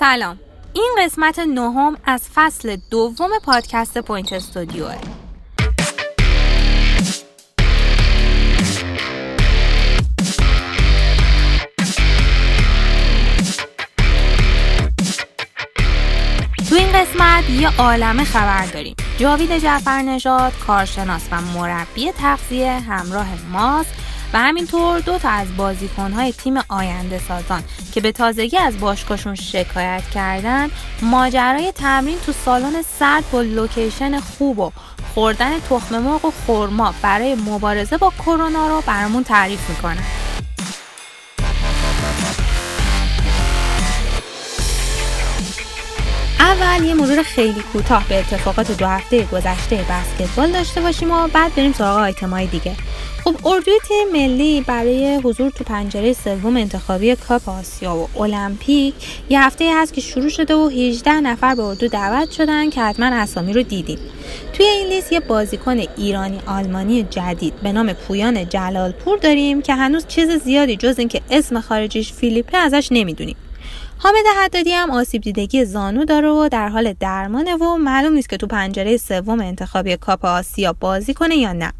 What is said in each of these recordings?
سلام. این قسمت نهم از فصل دوم پادکست پوینت استودیوه تو این قسمت یه عالمه خبر داریم. جاوید جعفر نژاد کارشناس و مربی تغذیه همراه ماست. و همینطور دو تا از بازیکنهای تیم آینده سازان که به تازگی از باشگاهشون شکایت کردن ماجرای تمرین تو سالن سرد با لوکیشن خوب و خوردن تخم مرغ و خورما برای مبارزه با کرونا رو برامون تعریف می‌کنن. اول یه مرور خیلی کوتاه به اتفاقات دو هفته گذشته بسکتبال داشته باشیم و بعد بریم سراغ آیتمای دیگه. خب اردوی تیم ملی برای حضور تو پنجره سوم انتخابی کاپ آسیا و المپیک یه هفته هست که شروع شده و 18 نفر به اردو دعوت شدن که حتما اسامی رو دیدیم. توی این لیست یه بازیکن ایرانی آلمانی جدید به نام پویان جلالپور داریم که هنوز چیز زیادی جز اینکه اسم خارجیش فیلیپه ازش نمی‌دونیم. حامد حدادی هم آسیب دیدگی زانو داره و در حال درمانه و معلوم نیست که تو پنجره سوم انتخابی کاپ آسیا بازی کنه یا نه.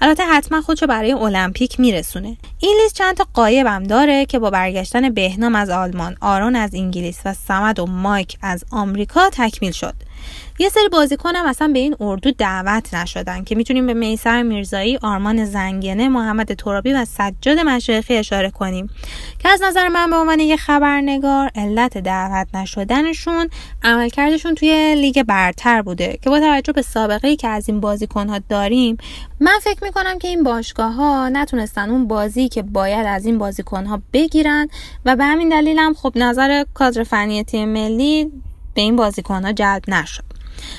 البته حتما خودشو برای المپیک میرسونه. این لیست چند تا قایبم داره که با برگشتن بهنام از آلمان آرون از انگلیس و سمد و مایک از آمریکا تکمیل شد. یه سری بازیکن هم اصلا به این اردو دعوت نشدن که می‌تونیم به میسر میرزایی، آرمان زنگنه، محمد ترابی و سجاد مشایخی اشاره کنیم که از نظر من به عنوان یه خبرنگار علت دعوت نشدنشون عملکردشون توی لیگ برتر بوده که با توجه به سابقه ای که از این بازیکن ها داریم من فکر می‌کنم که این باشگاه ها نتونستن اون بازی که باید از این بازیکن ها بگیرن و به همین دلیل هم خب نظر کادر فنی تیم ملی به این بازیکن ها جلب نشد.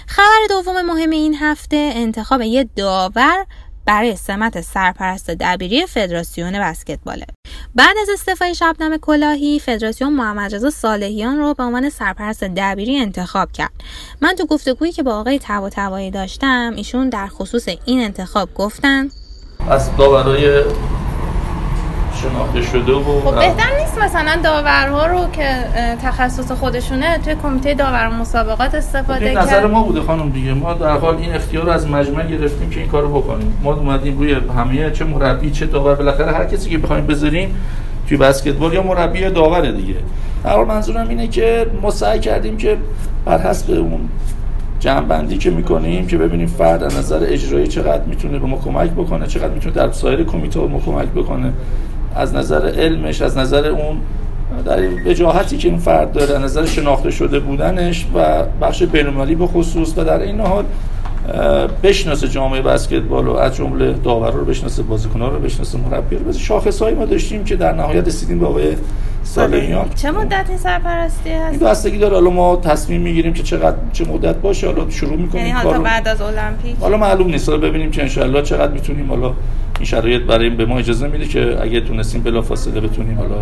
خبر دوم مهم این هفته انتخاب یه داور برای سمت سرپرست دبیری فدراسیون بسکتباله. بعد از استعفای شبنم کلاهی فدراسیون محمد رضا صالحیان رو به عنوان سرپرست دبیری انتخاب کرد. من تو گفتگویی که با آقای تبا داشتم ایشون در خصوص این انتخاب گفتن از داورای شناخته شده و خب بهتر نیست مثلا داورها رو که تخصص خودشونه توی کمیته داور مسابقات استفاده کرد. نظر ما بوده خانم دیگه. ما در حال این اختیار رو از مجمع گرفتیم که این کارو بکنیم. ما اومدیم روی همه چه مربی چه داور بالاخره هر کسی که بخوایم بذاریم توی بسکتبال یا مربی داور دیگه. در حال منظورم اینه که ما سعی کردیم که بر حسب اون جمع که می‌کنیم که ببینیم فرد از نظر اجرایی چقدر می‌تونه به ما کمک بکنه چقدر می‌تونه در سایر کمیته به ما کمک بکنه. از نظر علمش از نظر اون در وجاهتی که این فرد داره نظر شناخته شده بودنش و بخش بین‌المللی به خصوص و در این حال بشناسه جامعه بسکتبال و از جمله داورا رو بشناسه بازیکن‌ها رو بشناسه مربی رو بس شاخصایی ما داشتیم که در نهایت رسیدیم به آقای چه مدت این سرپرستی هست این بستگی داره. حالا ما تصمیم می‌گیریم که چقدر چه مدت باشه. حالا شروع می‌کنیم یعنی حالا بعد از المپیک؟ حالا معلوم نیست. حالا ببینیم که ان چقدر می‌تونیم. حالا این شرایط برای به ما اجازه میده که اگه تونستیم بلافاصله بتونیم حالا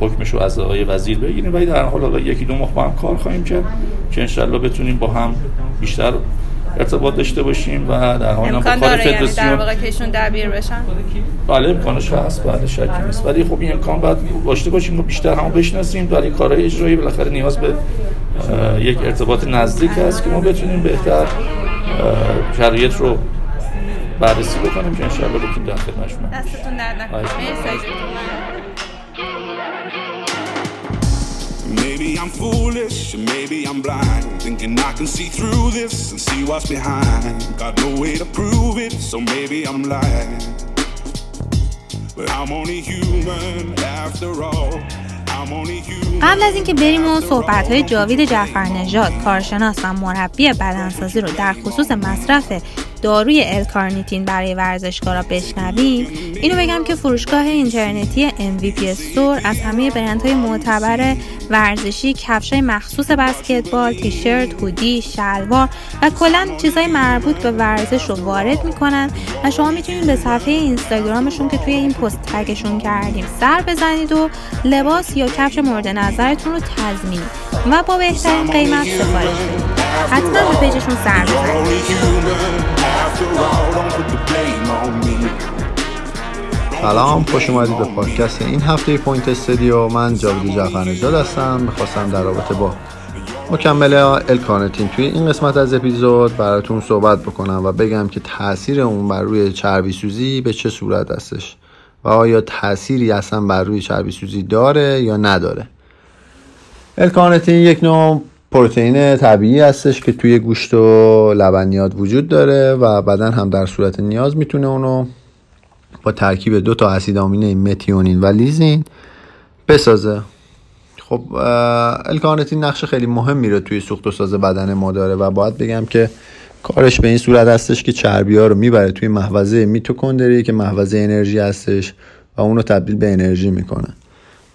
حکمشو از آقای وزیر بگیریم. ولی در حال حالا یکی دو ماه با هم کار خواهیم کرد که ان بتونیم با هم بیشتر ارتباط داشته باشیم و در حال امکان داره یعنی در واقع که ایشون دبیر بشن؟ بله امکانش هست. بله شکی نیست. ولی خب این امکان باید داشته باشیم. و بیشتر هم بشناسیم. برای کارهای اجرایی بالاخره نیاز به یک ارتباط نزدیک هست که ما بتونیم بهتر شرایط رو بررسی بکنیم که انشاءالله بتونیم در خدمتشون دستتون درد نکنه. I'm foolish, maybe I'm blind. Thinking I can see through this and see what's behind. Got no way to prove it, so maybe I'm lying. But I'm only human after all. قبل از اینکه بریم و صحبت های جاوید جعفر نژاد کارشناس و مربی بدنسازی رو در خصوص مصرف داروی الکارنیتین برای ورزشکارا بشنویم اینو بگم که فروشگاه اینترنتی MVP استور از همه برندهای معتبر ورزشی کفشای مخصوص بسکتبال تیشرت هودی شلوار و کلا چیزهای مربوط به ورزش رو وارد می‌کنن و شما می‌تونید به صفحه اینستاگرامشون که توی این پست تگشون کردیم سر بزنید و لباس یا کفش مورد نظرتون رو تضمین و با بهترین قیمت سفارش بدید حتما به page شون سر سلام خوش اومدید به پادکست این هفته Point Studio من جاوید جعفر نژاد هستم. می‌خواستم در رابطه با مکمل ال‌کارنیتین توی این قسمت از اپیزود براتون صحبت بکنم و بگم که تاثیر اون بر روی چربی سوزی به چه صورت هستش و آیا تأثیری اصلا بر روی چربی سوزی داره یا نداره. الکانتین یک نوع پروتئین طبیعی هستش که توی گوشت و لبنیات وجود داره و بدن هم در صورت نیاز می‌تونه اونو با ترکیب دو تا اسید آمینه متیونین و لیزین بسازه. خب الکارنتین نقش خیلی مهم میره توی سوخت و ساز بدن ما داره و باید بگم که کارش به این صورت هستش که چربی ها رو می‌بره توی محوزه میتوکندری که محوزه انرژی هستش و اونو تبدیل به انرژی می‌کنه.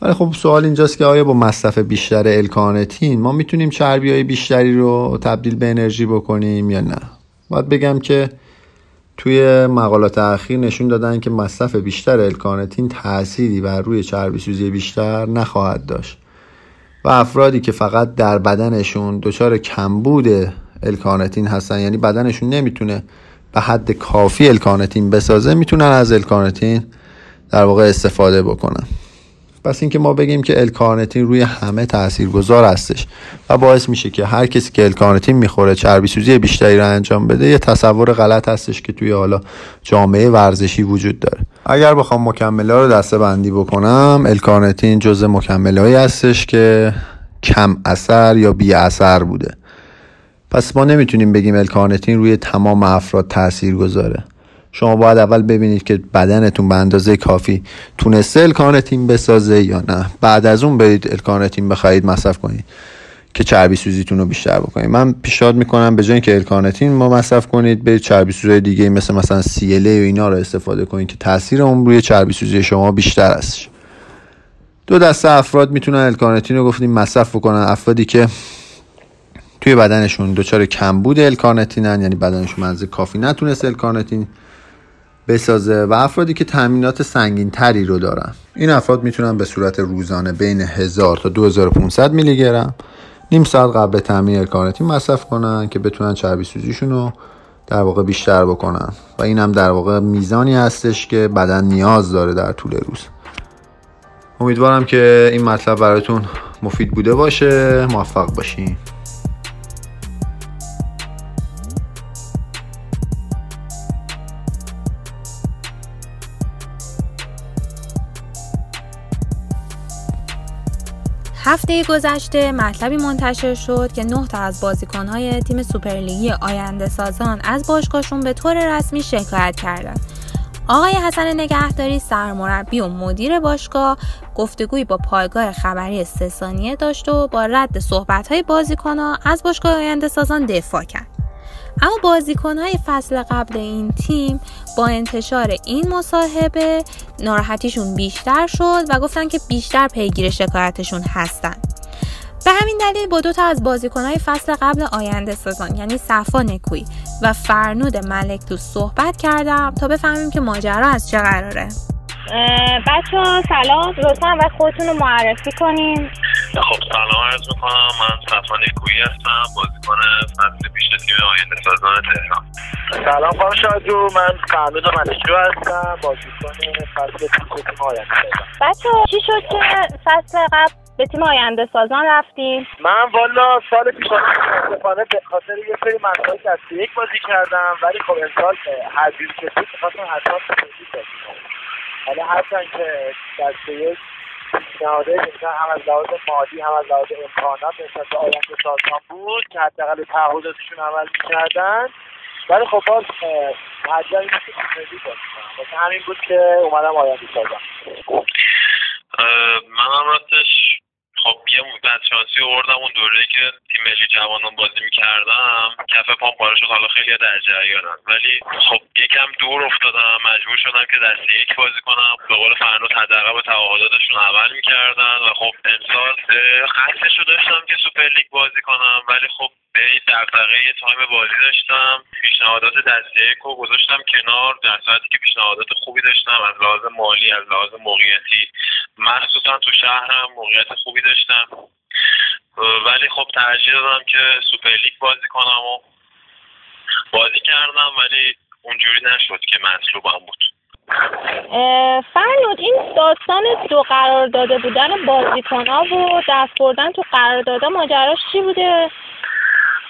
ولی خب سوال اینجاست که آیا با مصرف بیشتر الکانتین ما می‌تونیم چربی های بیشتری رو تبدیل به انرژی بکنیم یا نه؟ باید بگم که توی مقالات اخیر نشون دادن که مصرف بیشتر الکانتین تأثیری بر روی چربی سوزی بیشتر نخواهد داشت و افرادی که فقط در بدنشون دچار کمبود الکانتین هستن یعنی بدنشون نمی‌تونه به حد کافی الکانتین بسازه می‌تونن از الکانتین در واقع استفاده بکنن. پس اینکه ما بگیم که الکارنتین روی همه تاثیرگذار هستش و باعث میشه که هر کسی که الکارنتین می‌خوره چربی سوزی بیشتری رو انجام بده یه تصور غلط هستش که توی حالا جامعه ورزشی وجود داره. اگر بخوام مکمله رو دسته بندی بکنم الکارنتین جز مکمله هستش که کم اثر یا بی اثر بوده. پس ما نمی‌تونیم بگیم الکارنتین روی تمام افراد تاثیر گذاره شما باید اول ببینید که بدنتون به اندازه کافی تونسته الکارنتین بسازه یا نه. بعد از اون برید الکارنتین بخواهید مصرف کنید که چربی سوزیتون رو بیشتر بکنید. من پیشنهاد می‌کنم به جای که الکارنتین ما مصرف کنید برید چربی سوزی دیگه مثل مثلا CLA و اینا رو استفاده کنید که تاثیر اون روی چربی سوزی شما بیشتر است. دو دسته افراد می‌تونن الکارنتین رو گفتیم مصرف بکنن. افرادی که توی بدنشون دچار کمبود الکارنتینن یعنی بدنشون منزه کافی نتونست الکارنتین بسازه و افرادی که تامینات سنگین تری رو دارن. این افراد می‌تونن به صورت روزانه بین 1000 تا 2500 میلی گرم نیم ساعت قبل تامین الکارنتین مصرف کنن که بتونن چربی سوزیشون رو در واقع بیشتر بکنن. و این هم در واقع میزانی هستش که بدن نیاز داره در طول روز. امیدوارم که این مطلب براتون مفید بوده باشه. موفق باشین. هفته گذشته مطلبی منتشر شد که نه تا از بازیکنهای تیم سوپرلیگی آینده سازان از باشگاهشون به طور رسمی شکایت کردند. آقای حسن نگهداری سرمربی و مدیر باشگاه گفتگویی با پایگاه خبری سه ثانیه داشت و با رد صحبت‌های بازیکنها از باشگاه آینده سازان دفاع کرد. اما بازیکنهای فصل قبل این تیم با انتشار این مصاحبه ناراحتیشون بیشتر شد و گفتن که بیشتر پیگیر شکایتشون هستن. به همین دلیل با دو تا از بازیکنهای فصل قبل آینده سازان یعنی صفا نکوی و فرنود ملک تو صحبت کردم تا بفهمیم که ماجرا از چه قراره. بچه سلام. لطفا و خودتون رو معرفی کنیم خب سلام عرض می‌کنم. من صفا نکویی هستم. بازیکن فصل پیش تیم آینده سازان تهران. سلام خانم شادو من فرنود ملکی هستم. بازیکن فصل پیش تیم آینده سازان بچه چی شد که فصل قبل به تیم آینده سازان رفتیم؟ من والا سال پیش متاسفانه به خاطر یه سری مسائل دسته یک بازی کردم ولی خب امسال هر جوری که بود می‌خواستم حتما بازی حالا هرچند که دسته یک پیشنهاده مثلا هم از لحاظ مالی هم از لحاظ امکانات نسبت به آینده سازمان بود که حداقل تعهداتشون عمل می‌کردن. ولی خب باز حجم این که همین بود که اومدم آینده سازم من هم راستش خب یه مدت شانسی آوردم اون دوره که تیم ملی جوانان بازی می‌کردم. کف پام پاره شد حالا خیلی در جریانم. ولی خب یکم دور افتادم. مجبور شدم که دسته یک بازی کنم. به قول فرنود حداقل به تعهداتشون عمل می‌کردن. و خب امسال قصدش رو داشتم که سوپر لیگ بازی کنم. ولی خب به این دقیقه time بازی داشتم. پیشنهادات دسته یک رو گذاشتم کنار. در صورتی که پیشنهادات خوبی داشتم از لحاظ مالی از لحاظ موقعیتی. مخصوصا تو شهرم موقعیت خوبی داشتم. ولی خب ترجیح دادم که سوپر لیگ بازی کنم و بازی کردم ولی اونجوری نشد که مطلوبم بود. فرنود این داستان دو قرار داده بودن بازیکن ها و دست بردن تو قراردادها ماجراش چی بوده؟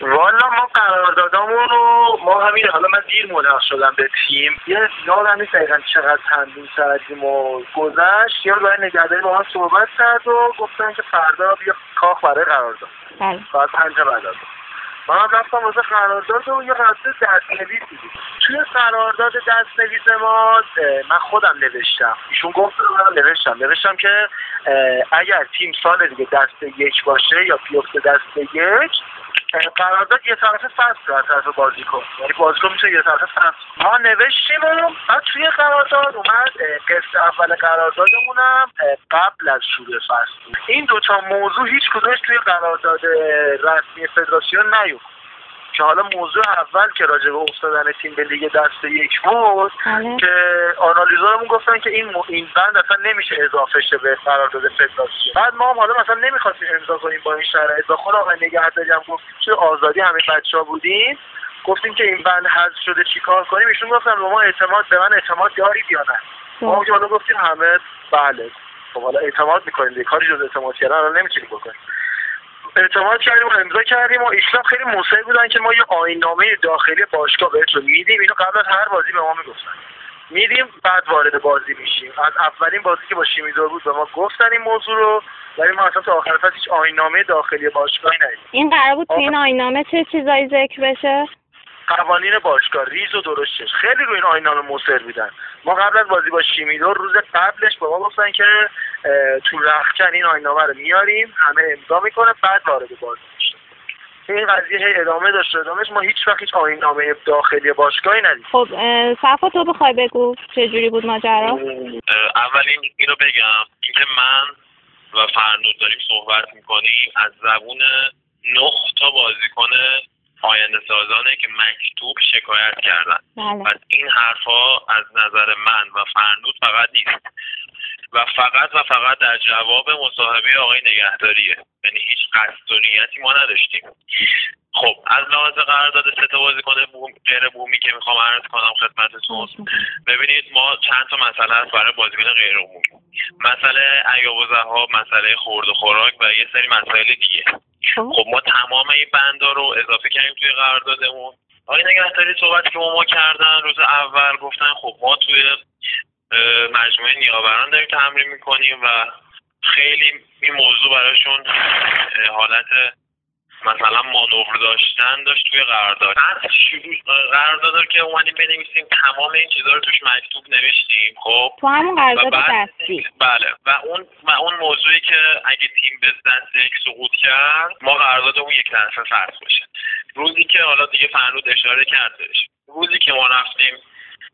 والا ما قراردادامون رو ما همین حالا من دیر ملحق شدم به تیم. یه یادم نیست دقیقا چقدر چندین کردیم و گذشت. یا برای نگهداری با من صحبت کرد و گفتن که فردا بیا کاخ برای قرارداد. بله. ساعت پنج بعد. از. من هم رفتم واسه قرارداد و یه قرارداد دستنویسی بود توی قرارداد دستنویس ما من خودم نوشتم. ایشون گفت من نوشتم. نوشتم که اگر تیم سال دیگه دست یک باشه یا بیفته دست یک قرارداد یه طرف فصل از طرف بازیکن. یعنی بازیکن می‌تونه یه طرف فصل. ما نوشتیم و بعد توی قرارداد اومد قسط اول قراردادمونم قبل از شروع فصل. این دوتا موضوع هیچ کدومش توی قرارداد رسمی فدراسیون نیومد. که حالا موضوع اول که راجع به افتادن تیم به لیگ دست یک بود بله. که آنالیزورمون گفتن که این. این بند اصلا نمیشه اضافه شه به قرارداد فدراسیون. بعد ما هم حالا مثلا نمی‌خواستیم امضا کنیم با این شرایط. با خود آقای نگهداری هم گفتیم چه آزادی همه بچه ها بودیم. گفتیم که این بند حذف شده چیکار کنیم؟ ایشون گفتن به ما اعتماد به من اعتماد دارید یا نه. ما که حالا گفتیم همه بله. خب حالا اعتماد می‌کنیم دیگه. کاری جز اعتماد کردن الان نمی‌تونیم بکنیم. اعتماد کردیم و امضا کردیم و ایشون خیلی مصر بودن که ما یه آینامه داخلی باشگاه بهتون میدیم. اینو قبل از هر بازی به ما می‌گفتن. میدیم بعد وارد بازی میشیم. از اولین بازی که با شیمیدور بود به ما گفتن این موضوع رو ولی ما اصلا تا آخر فصل هیچ آینامه داخلی باشگاهی ندیدیم. این قرار بود تو این آینامه چه چیزایی ذکر بشه؟ قوانین باشگاه ریز و درشتش خیلی روی این آینامه مصر بودن. ما قبل از بازی با شیمیدور روز قبلش به ما گفتن که تو رخکن این آینامه رو میاریم همه امضا می‌کنه بعد وارد بازی میشه. این قضیه هی ادامه داشت ادامهش ما هیچ وقت هیچ آینامه داخلی باشگاهی ندیدیم. خب صفا تو بخوای بگو چه جوری بود ماجرا؟ اولین اینو بگم. اینکه من و فرنود داریم صحبت می‌کنیم از زبون نه تا بازیکن آینده سازانه که مکتوب شکایت کردن. بله. پس این حرفها از نظر من و فرنود فقط نیست. و فقط و فقط در جواب مصاحبه آقای نگهداریه. یعنی هیچ قصد و نیتی ما نداشتیم. خب از لحاظ قرارداد سه تا بازیکن بوم غیر بومی که می‌خوام عرض کنم خدمتتون. ببینید ما چند تا مسئله هست برای بازیکن غیر عمومی. مسئله ایاب و ذهاب مسئله خورد و خوراک و یه سری مسائل دیگه. خب. خب ما تمام این بندا رو اضافه کردیم توی قراردادمون. آقای نگهداری صحبتی که با ما کردن روز اول گفتن خب ما توی مجموعه نیاوران داریم تمرین می‌کنیم و خیلی این موضوع براشون حالت مثلا مانور داشتن داشت توی قرارداد. قرارداد رو که اومدیم بنویسیم تمام این چیزا رو توش مکتوب نوشتیم خب؟ تو همون قرارداد دستی بله. و اون و اون موضوعی که اگه تیم به دست یک سقوط کرد ما قرارداد اون یک طرفه فرض بشه روزی که حالا دیگه فرنود اشاره کردش روزی که ما رفتیم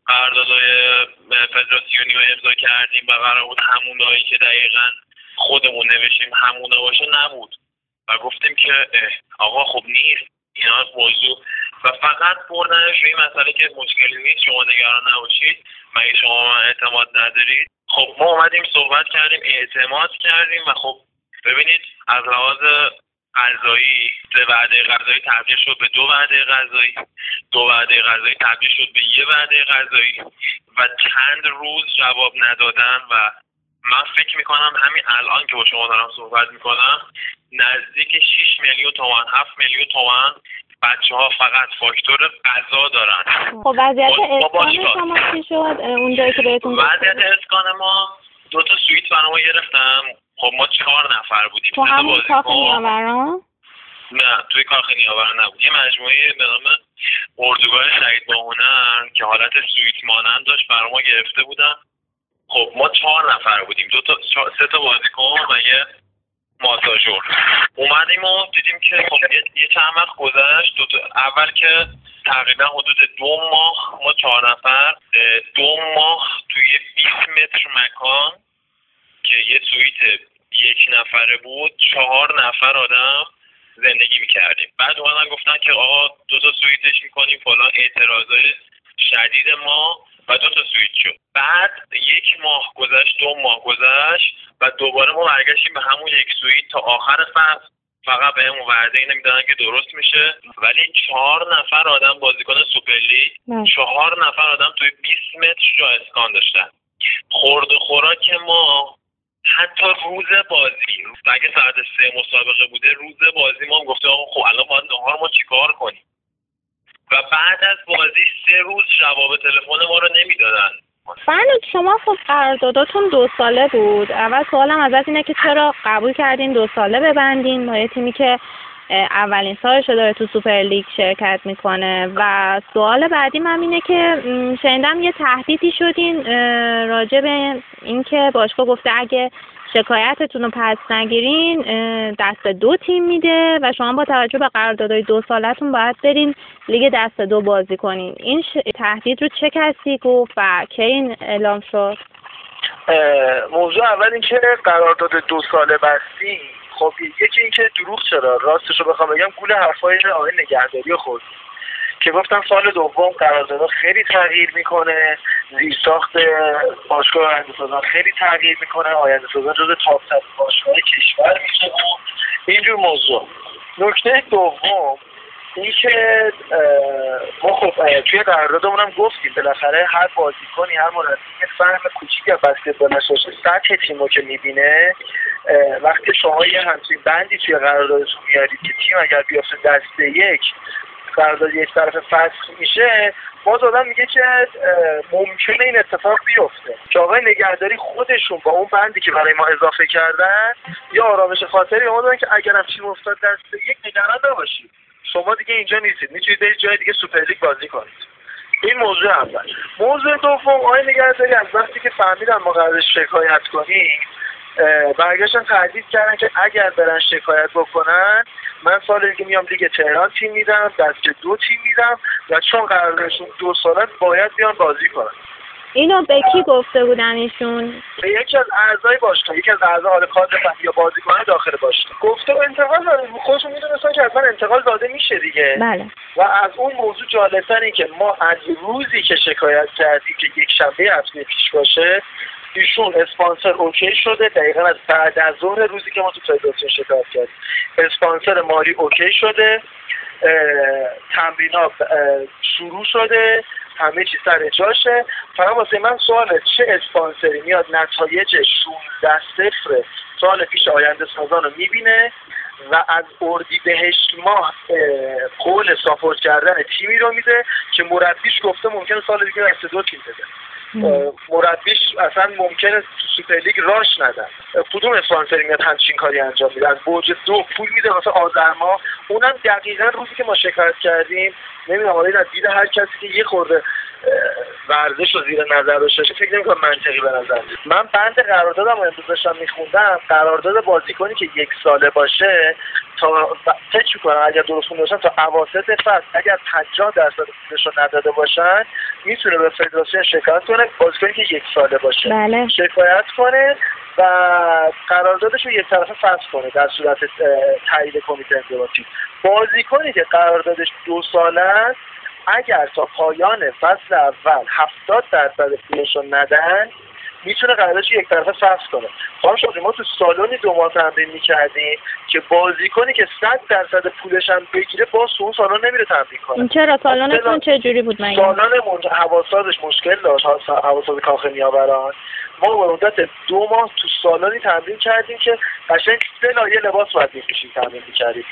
قراردادهای فدراسیونی رو امضا کردیم و قرار بود همونایی که دقیقا خودمون نوشتیم همونه باشه نبود. و گفتیم که آقا خب نیست. اینا موضوع و فقط بردنش روی مسئله که مشکلی نیست. شما نگران نباشید. مگه شما اعتماد ندارید؟ خب ما اومدیم صحبت کردیم اعتماد کردیم و خب ببینید از لحاظ غذایی سه وعده غذایی تبدیل شد به دو وعده غذایی دو وعده غذایی تبدیل شد به یه وعده غذایی و چند روز جواب ندادن و من فکر می‌کنم همین الان که با شما دارم صحبت می‌کنم نزدیک 6 میلیون تومن 7 میلیون تومن بچه ها فقط فاکتور غذا دارن خب وضعیت اسکان. شما چی شد اونجایی که بهتون. وضعیت اسکان ما دو تا سویت برای ما گرفتم خب ما چهار نفر بودیم؟ تو همون کاخ. نیاوران؟ نه توی کاخ نیاوران نبود. یه مجموعه به نام اردوگاه شهید با هنر که حالت سویت مانند داشت برای ما گرفته بودن. خب ما چهار نفر بودیم. دو تا سه تا بازیکن و یه ماساژور. اومدیم و دیدیم که خب یه, چند وقت گذشت. دو تا- اول که تقریبا حدود دو ماه ما چهار نفر دو ماه توی 20 متر مکان که یه سویت یک نفره بود چهار نفر آدم زندگی می‌کردیم. بعد اومدن گفتن که آقا دو تا سویتش می‌کنیم فلان اعتراضای شدید ما و دو تا سویت شد. بعد یک ماه گذشت دو ماه گذشت و دوباره ما برگشتیم به همون یک سویت تا آخر فصل. فقط بهمون وعده اینه می‌دادن که درست میشه. ولی چهار نفر آدم بازیکن سوپر لیگ بله. چهار نفر آدم توی 20 متر جا اسکان داشتن. خورد خوراک ما حتی روز بازی. اگه ساعت سه مسابقه بوده روز بازی ما هم گفته آقا خب الان باید نهار ما چیکار کنیم؟ و بعد از بازی سه روز جواب تلفن ما رو نمی‌دادن. فرنود شما خب قرارداداتون دو ساله بود. اول سوالم ازت اینه که چرا قبول کردین دو ساله ببندین؟ با یه تیمی که اولین سالش داره تو سوپر لیگ شرکت می‌کنه و سوال بعدی من اینه که شنیدم یه تهدیدی شدین راجع به اینکه باشگاه گفته اگه شکایتتون رو پس نگیرین دست دو تیم میده و شما با توجه به قراردادهای دو سالتون باید برین لیگ دست دو بازی کنین این. تهدید رو چه کسی گفت و کی این اعلام شد موضوع اول اینکه قرارداد دو ساله بستیم خب یکی اینکه دروغ چرا؟ راستش رو بخوام بگم گول حرفای آقای نگهداری خود که گفتن سال دوم قرارداد خیلی تغییر می‌کنه زیرساخت باشگاه آینده خیلی تغییر می‌کنه آینده سازان جز تاپ باشگاه کشور میشه. اینجور موضوع. نکته دوم که ما خب توی قراردادمون هم گفتیم بالاخره هر بازیکنی هر مربی یه فهم کوچیکی از بسکتبال نشاشه سطح تیم که می‌بینه وقتی شما یه همچین بندی توی قراردادتون میارید که تیم اگر بیافته دست یک قرارداد یک طرف فسخ میشه باز آدم میگه که ممکنه این اتفاق بیفته. که آقای نگهداری خودشون با اون بندی که برای ما اضافه کردن یا آرامش خاطری ما دادن که اگر همچین افتاد دست یک نگران نباشید. شما دیگه اینجا نیستید. می‌تونید برید جای دیگه سوپرلیگ بازی کنید. این موضوع اول. موضوع دوم آقای نگهداری از وقتی که فهمیدن ما قرارش شکایت کنیم برگشتن تهدید کردن که اگر برن شکایت بکنن من سال دیگه میام لیگ تهران تیم میدم دست دو تیم میدم و چون قراردادشون دو ساله باید بیان بازی کنن. اینو به کی گفته بودن ایشون؟ به یکی از اعضای باشگاه یکی از اعضا حال کادر فنی یا بازیکن داخل باشگاه. گفته و انتقال داده. خودشون می‌دونستن که حتما انتقال داده میشه دیگه. بله. و از اون موضوع جالبتر این که ما از روزی که شکایت کردیم که یک شنبه هفته پیش باشه ایشون اسپانسر اوکی شده. دقیقا از بعد از ظهر روزی که ما تو فدراسیون شکایت کردیم. اسپانسر مالی اوکی شده. تمرینات شروع شده. همه چی سر جاشه. فقط واسه من سواله چه اسپانسری میاد نتایج 16 صفر سال پیش آینده سازان رو می‌بینه و از اردی بهشت ماه قول support کردن تیمی رو میده که مربیش گفته ممکنه سال دیگه دست دو تیم بده. مربیش اصلا ممکنه تو سوپر لیگ راش ندن. کدوم اسپانسری میاد همچین کاری انجام میده؟ از برج دو پول میده واسه آذر ماه اونم دقیقا روزی که ما شکایت کردیم نمی‌دونم حالا از دید هر کسی که یه خورده ورزش رو زیر نظر داشته فکر نمی‌کنم منطقی به نظر من بند قراردادم امروز داشتم میخوندم. قرارداد بازیکنی که یک ساله باشه تا فکر کنم اگر درست باشن تا اواسط فصل اگر 50 درصد پولش رو نداده باشن می‌تونه به فدراسیون شکایت کنه بازیکنی که یک ساله باشه. بله. شکایت کنه و قراردادش رو یک طرفه فصل کنه در صورت تایید کمیته انضباطی بازیکنی که قراردادش دو ساله است اگر تا پایان فصل اول هفتاد درصد پولش رو ندن می‌تونه قراردادش یک طرفه فصل کنه. خانم شما ما تو سالونی دو ماه تمرین می‌کردیم که بازیکنی که صد درصد پولش هم بگیره باز تو اون سالن نمیره تمرین کنه. چرا؟ سالانتون چه جوری بود مگه؟ سالن حواساتش مشکل داشت حواسات کاخ نیاوران. ما به مدت دو ماه تو سالانی تمرین کردیم که قشنگ سه لایه لباس باید می‌کشیم تمرین می‌کردیم.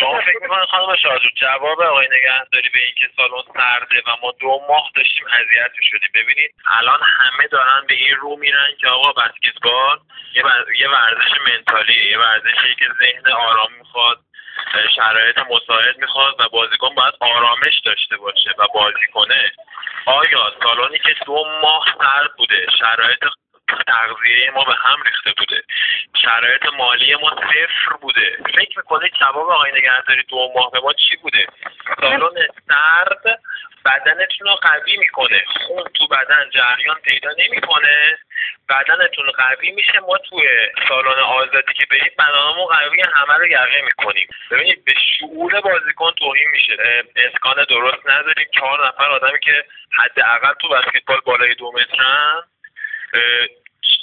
شما فکر می‌کنید خانم شاهجو جواب آقای نگهداری به اینکه سالن سرده و ما دو ماه داشتیم اذیت می‌شدیم ببینید الان همه دارن به این رو میرن که آقا بسکتبال یه, یه ورزش منتالیه یه ورزشی که ذهن آرام می‌خواد شرایط مساعد می‌خواد و بازیکن باید آرامش داشته باشه و بازی کنه. آیا سالونی که دو ماه سرد بوده شرایط تغذیه ما به هم ریخته بوده. شرایط مالی ما صفر بوده. فکر می‌کنید جواب آقای نگهداری دو ماه به ما چی بوده؟ سالن سرد بدنتون رو قوی می‌کنه. خون تو بدن جریان پیدا نمی‌کنه. بدنتون قوی میشه. ما توی سالن آزادی که بریم بدنمون قوی همه رو یقه می‌کنیم. ببینید به شعور بازیکن توهین میشه. اسکان درست نداریم. چهار نفر آدمی که حداقل تو بسکتبال بالای دو مترن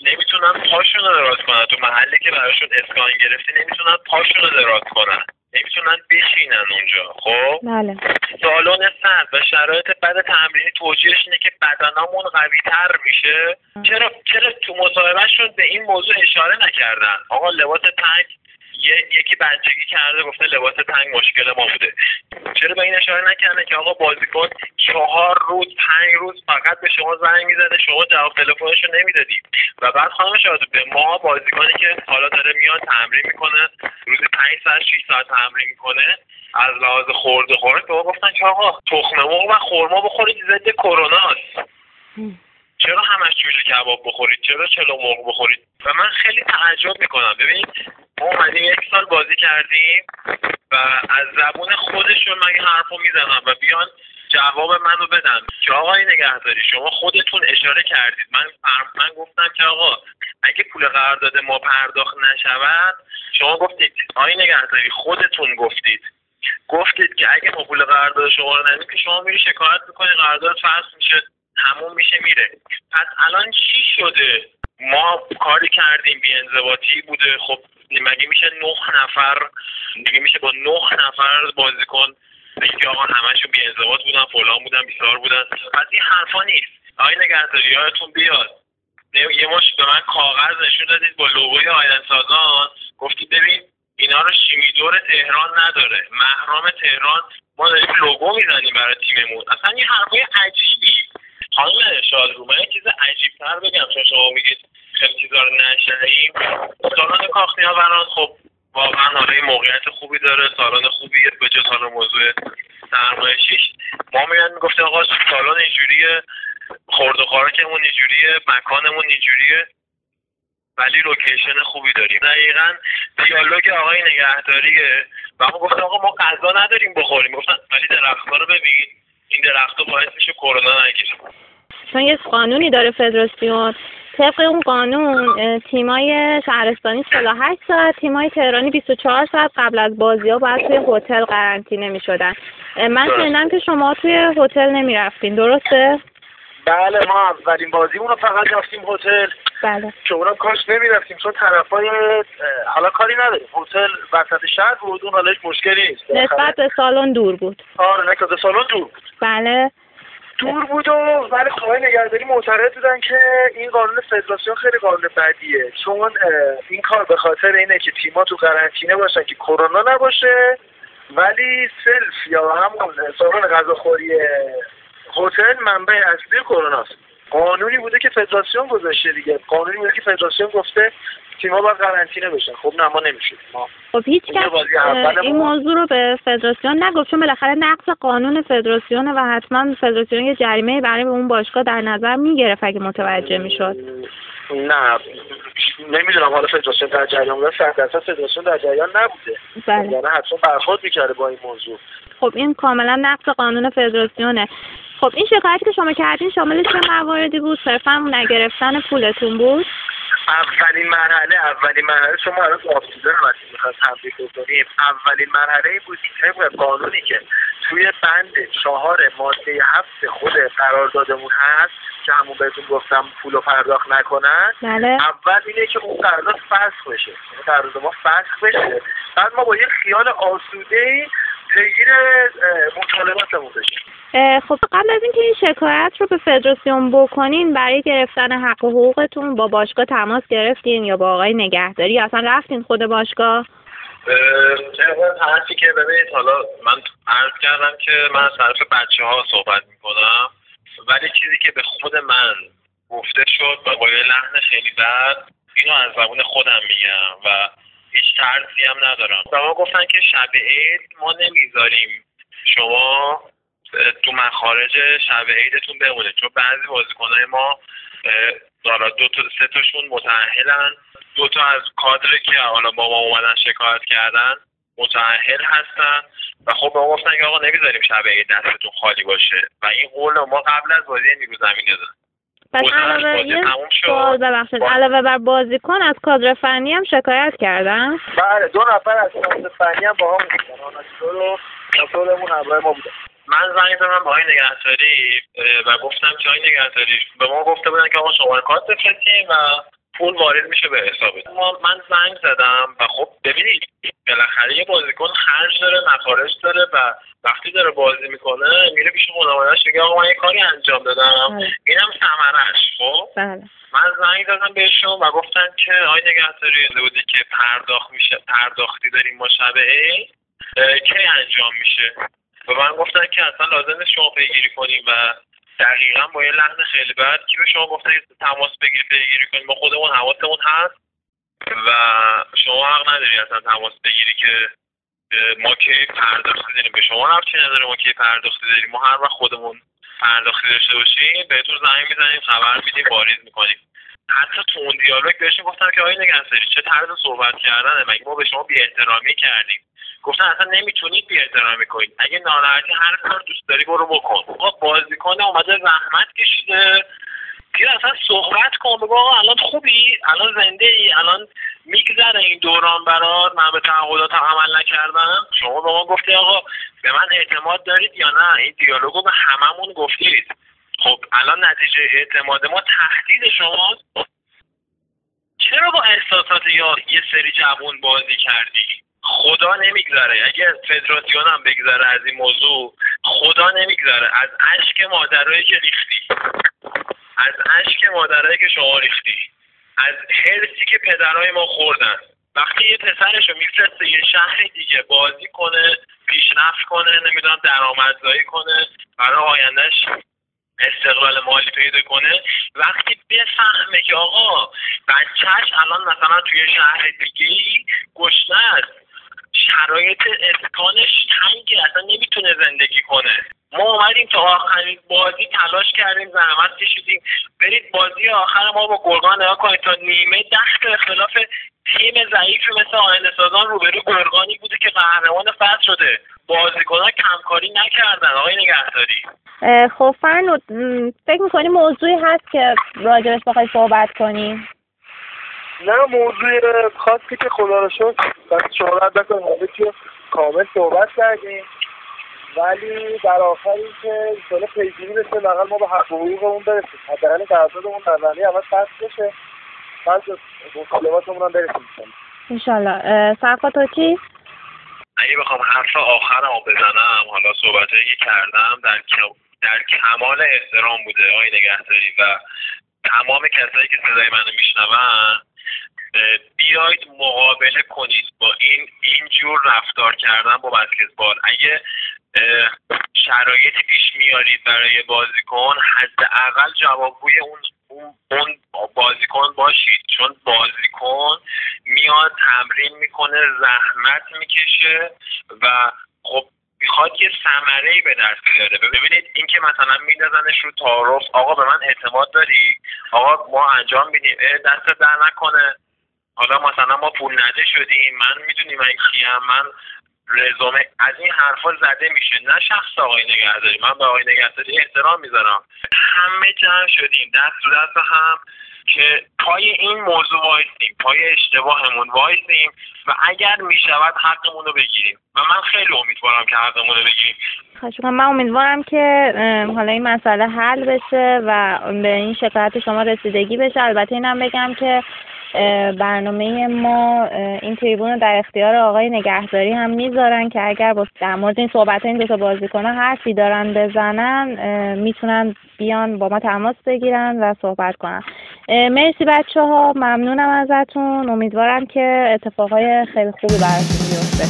نمی‌تونن پاشون رو دراز کنن تو محلی که براشون اسکان گرفتی نمی‌تونن پاشون رو دراز کنن نمی‌تونن بشینن اونجا خب؟ بله. سالن سرد و شرایط بد تمرینی توجیهش اینه که بدنامون قوی تر میشه چرا چرا تو مصاحبهشون به این موضوع اشاره نکردن؟ آقا لباس تنگ یکی بچگی کرده گفته لباس تنگ مشکل ما بوده. چرا به این اشاره نکردن که آقا بازیکن چهار روز پنج روز فقط به شما زنگ می‌زده شما جواب تلفنش رو نمی‌دادید و بعد خانم شادو به ما بازیکنی که حالا داره میاد تمرین می‌کنه روزی پنج ساعت 6 ساعت تمرین می‌کنه از لحاظ خورده خورد به ما گفتن که آقا تخم مرغ و خورما بخورید ضد کروناست چرا همش جوجه کباب بخورید؟ چرا چلو مرغ بخورید؟ و من خیلی تعجب می‌کنم. ببین ما اومدیم یک سال بازی کردیم و از زبون خودشون من این حرفو می‌زنم و بیان جواب منو بدن. که آقای نگهداری شما خودتون اشاره کردید. من من گفتم که آقا اگه پول قرارداد ما پرداخت نشود شما گفتید آقای نگهداری خودتون گفتید. گفتید که اگه ما پول قرارداد شما رو ندیم که شما میری شکایت می‌کنی قرارداد فصل میشه. تموم میشه میره. پس الان چی شده؟ ما کاری کردیم بی انضباطی بوده. خب مگه میشه نه نفر دیگه میشه با نه نفر بازیکن بگی آقا همشون بی انضباط بودن فلان بودن بیسار بودن. پس این حرفا نیست. آقای نگهداری یادتون بیاد. یه مش به من کاغذ نشون دادید با لوگوی آیدن سازان گفتید ببین اینا رو شیمیدور تهران نداره. محرام تهران ما داریم لوگو می‌زنیم برای تیممون. اصلا این حرفای عجیبی. خانم شادرو من یه چیز عجیب تر بگم چون شما میگید خیلی چیزا رو نشنیم سالن کاخنیا بران خب واقعا حالا موقعیت خوبی داره. سالن خوبیه به جز حالا موضوع سرمایشیش ما میگن می‌گفتیم آقا سالن اینجوریه خورد و خوراکمون اینجوریه مکانمون اینجوریه ولی لوکیشن خوبی داریم. دقیقا دیالوگ آقای نگهداریه. و ما گفتم آقا ما غذا نداریم بخوریم. گفتن ولی درختها رو ببین. این درختها باعث میشه کرونا نگیره. چون یه قانونی داره فدراسیون طبق اون قانون تیمای شهرستانی 48 ساعت تیمای تهرانی 24 ساعت قبل از بازی ها باید توی هتل قرنطینه می شدن من شنیدم که شما توی هتل نمی رفتین درسته؟ بله ما اولین بازیمون رو فقط رفتیم هتل. بله. که اونم کاش نمی رفتیم چون طرفای حالا کاری نداریم. هتل وسط شهر بود اون حالا مشکلی نیست. نسبت به سالن دور بود. آره نسبت سالن دور بود. بله. دور بود و ولی خواهی نگهداری معترض بودن که این قانون فدراسیون خیلی قانون بدیه. چون این کار به خاطر اینه که تیما تو قرنطینه باشن که کرونا نباشه ولی سلف یا همون سالن غذاخوری هتل منبع اصلی کرونا قانونی بوده که فدراسیون گذاشته دیگه. قانونی بوده که فدراسیون گفته تیم‌ها باید قرنطینه بشن. خب نه ما نمیشیم. ما خب هیچ کس این موضوع رو به فدراسیون نگفت چون بالاخره نقض قانون فدراسیون و حتما فدراسیون یه جریمه برای اون باشگاه در نظر می‌گرفت اگه متوجه می‌شد. نه. نمی‌دونم حالا فدراسیون در جریان بوده صد درصد فدراسیون در جریان نبوده. بله. یعنی حتما برخورد می‌کرده با این موضوع. خب این کاملا نقض قانون فدراسیونه. خب این شکایتی که شما کردین شامل چه مواردی بود؟ صرفا نگرفتن پولتون بود؟ اولین مرحله اولین مرحله. شما الان تو آفسیزن وقتی می‌خواد تبریک بکنیم اولین مرحله این بود طبق قانونی که توی بند چهار ماده هفت خود قراردادمون هست که همون بهتون گفتم پول پرداخت نکنن. بله. اول اینه که اون قرارداد فسخ بشه. قرارداد ما فسخ بشه. بعد ما با یه خیال آسوده پیگیر مطالباتمون بشیم خب قبل از اینکه این شکایت رو به فدراسیون بکنین برای گرفتن حق و حقوقتون با باشگاه تماس گرفتین یا با آقای نگهداری؟ اصلا رفتین خود باشگاه؟ حرفی که ببینید حالا من عرض کردم که من از طرف بچه ها صحبت می‌کنم ولی چیزی که به خود من گفته شد و با یه لحن خیلی بد اینو از زبون خودم میگم و هیچ ترسی هم ندارم. و ما گفتن که شب عید ما نمی‌ذاریم شما تو مخارج شب عیدتون بمونه چون بعضی بازیکنهای ما حالا دو تا سه تاشون متأهلن. دو تا از کادر که حالا با ما اومدن شکایت کردن متأهل هستن. و خب به ما گفتن که آقا نمی‌ذاریم شب عید دستتون خالی باشه. و این قول ما قبل از بازی نیرو زمین دادن. پس علاوه یه سوال ببخشید. علاوه بر بازیکن از کادر فنی هم شکایت کردن؟ بله دو نفر از کادر فنی هم با هم همراه ما بودن. من زنگ زدم با آقای نگهداری و گفتم که آقای نگهداری به ما گفته بودن که آقا شماره کارت بفرستیم و پول وارد میشه به حسابت. ما من زنگ زدم و خب ببینید بالاخره یه بازیکن خرج داره مخارج داره و وقتی داره بازی می‌کنه میره پیش خانواده‌اش میگه آقا من یه کاری انجام دادم. بله. اینم ثمرش خب؟ بله. من زنگ زدم بهشون و گفتن که آقای نگهداری بودی که پرداخت میشه پرداختی داریم ما شب کی انجام میشه؟ و من گفتن که اصلا لازم نیست شما پیگیری کنیم و دقیقا با یه لحن خیلی بد که به شما گفته تماس بگیری پیگیری کنیم ما خودمون حواسمون هست و شما حق نداری اصلا تماس بگیری که ما کی پرداختی داریم. به شما ربطی نداره ما کی پرداختی داریم؟ ما هر وقت خودمون پرداختی داشته باشیم بهتون زنگ می‌زنیم خبر میدیم واریز می‌کنیم. حتی تو اون دیالوگ بهشون گفتم که آقای نگهداری چه طرز صحبت کردنه؟ مگه ما به شما بی احترامی کردیم؟ گفتن اصلا نمی‌تونید بی احترامی کنید. اگه ناراحتی هر کار دوست داری برو بکن. آقا بازیکن اومده زحمت کشیده. بیا اصلا صحبت کن بگو الان خوبی؟ الان زنده ای الان میگذره این دوران برات؟ من به تعهداتم عمل نکردم. شما به ما گفتی آقا به من اعتماد دارید یا نه؟ این دیالوگو به هممون گفتید. خب الان نتیجه اعتماد ما تهدید شماست. چرا با احساسات یا یه سری جوون بازی کردی؟ خدا نمیگذره. اگه فدراسیون هم بگذره از این موضوع خدا نمیگذره. از اشک مادرایی که ریختی. از اشک مادرایی که شما ریختی. از حرسی که پدرای ما خوردن. وقتی یه پسرش رو میفرسته یه شهر دیگه بازی کنه پیشرفت کنه نمی‌دونم درآمدزایی کنه برای آیندهش استقلال مالی پیدا کنه. وقتی بفهمه که آقا بچهش الان مثلا توی شهر دیگه گشنه است شرایط اسکانش تنگه اصلا نمی‌تونه زندگی کنه. ما اومدیم تا آخرین بازی تلاش کردیم زحمت کشیدیم. برید بازی آخر ما با گرگان نگاه کنید. تا نیمه دست اختلاف تیم ضعیفی مثل آینه سازان روبرو گرگانی بوده که قهرمان فصل شده. بازیکنان کمکاری نکردن آقای نگهداری. خب فرنود فکر می‌کنی موضوعی هست که راجبش بخوای صحبت کنی؟ نه موضوع خاصی که خدا رو شکر بس شهرت نکنیم همه که کامل صحبت کردیم. ولی در آخر این که ایشالا پیگیری بشه لااقل ما به حق و حقوقمون برسیم. حداقل قراردادمون نظری اول فصل بشه. بعد مطالباتمون هم برسیم. انشالله. سرفا تو چی؟ اگه بخوام حرف آخرم رو بزنم حالا صحبتهایی که کردم در در کمال احترام بوده آقای نگهداری و تمام کسایی که صدای منو میشنون بیاید مقابله کنید با این اینجور رفتار کردن با بسکتبال. اگه شرایطی پیش میارید برای بازیکن حداقل جوابگوی اون اون اون بازیکن باشید. چون بازیکن میاد تمرین می‌کنه زحمت می‌کشه و خب می‌خواد یه ثمره ای به دست بیاره. ببینید این که مثلا میندازنش رو تعارف آقا به من اعتماد داری؟ آقا ما انجام میدیم. دست در نکنه. حالا مثلا ما پول نده شدیم. من می‌دونی من کیم. من رزومه. از این حرفا زده میشه. نه شخص آقای نگهداری. من به آقای نگهداری احترام می‌ذارم. همه جمع شدیم. دست رو دست هم که پای این موضوع وایسیم. پای اشتباهمون وایسیم. و اگر می‌شود حقمون رو بگیریم. و من خیلی امیدوارم که حقمون رو بگیریم می‌کنم. من امیدوارم که حالا این مسئله حل بشه و به این شکایت شما رسیدگی بشه. البته اینم بگم که برنامه ما این تریبون رو در اختیار آقای نگهداری هم می‌ذارن که اگر با در مورد این صحبت این دو تا بازیکن‌ها حرفی دارن بزنن می‌تونن بیان با ما تماس بگیرن و صحبت کنن. مرسی بچه ها ممنونم ازتون. امیدوارم که اتفاقای خیلی خوبی براتون بیفته.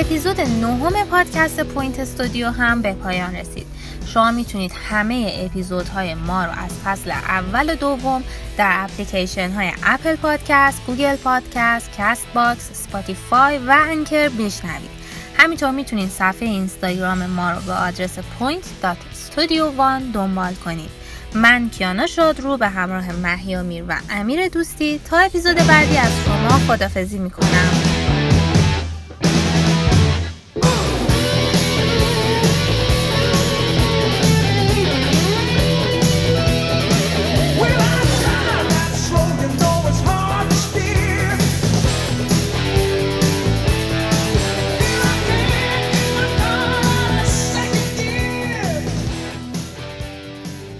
اپیزود نهم پادکست Point Studio هم به پایان رسید. شما می‌تونید همه اپیزودهای ما رو از فصل اول و دوم در اپلیکیشن های Apple Podcast، Google Podcast، Castbox، Spotify و Anchor بشنوید همینطور می‌تونید صفحه اینستاگرام ما رو به آدرس point.studio1 دنبال کنید. من کیانا شد رو به همراه مهیامیر و امیر دوستی تا اپیزود بعدی از شما خدافزی می‌کنم.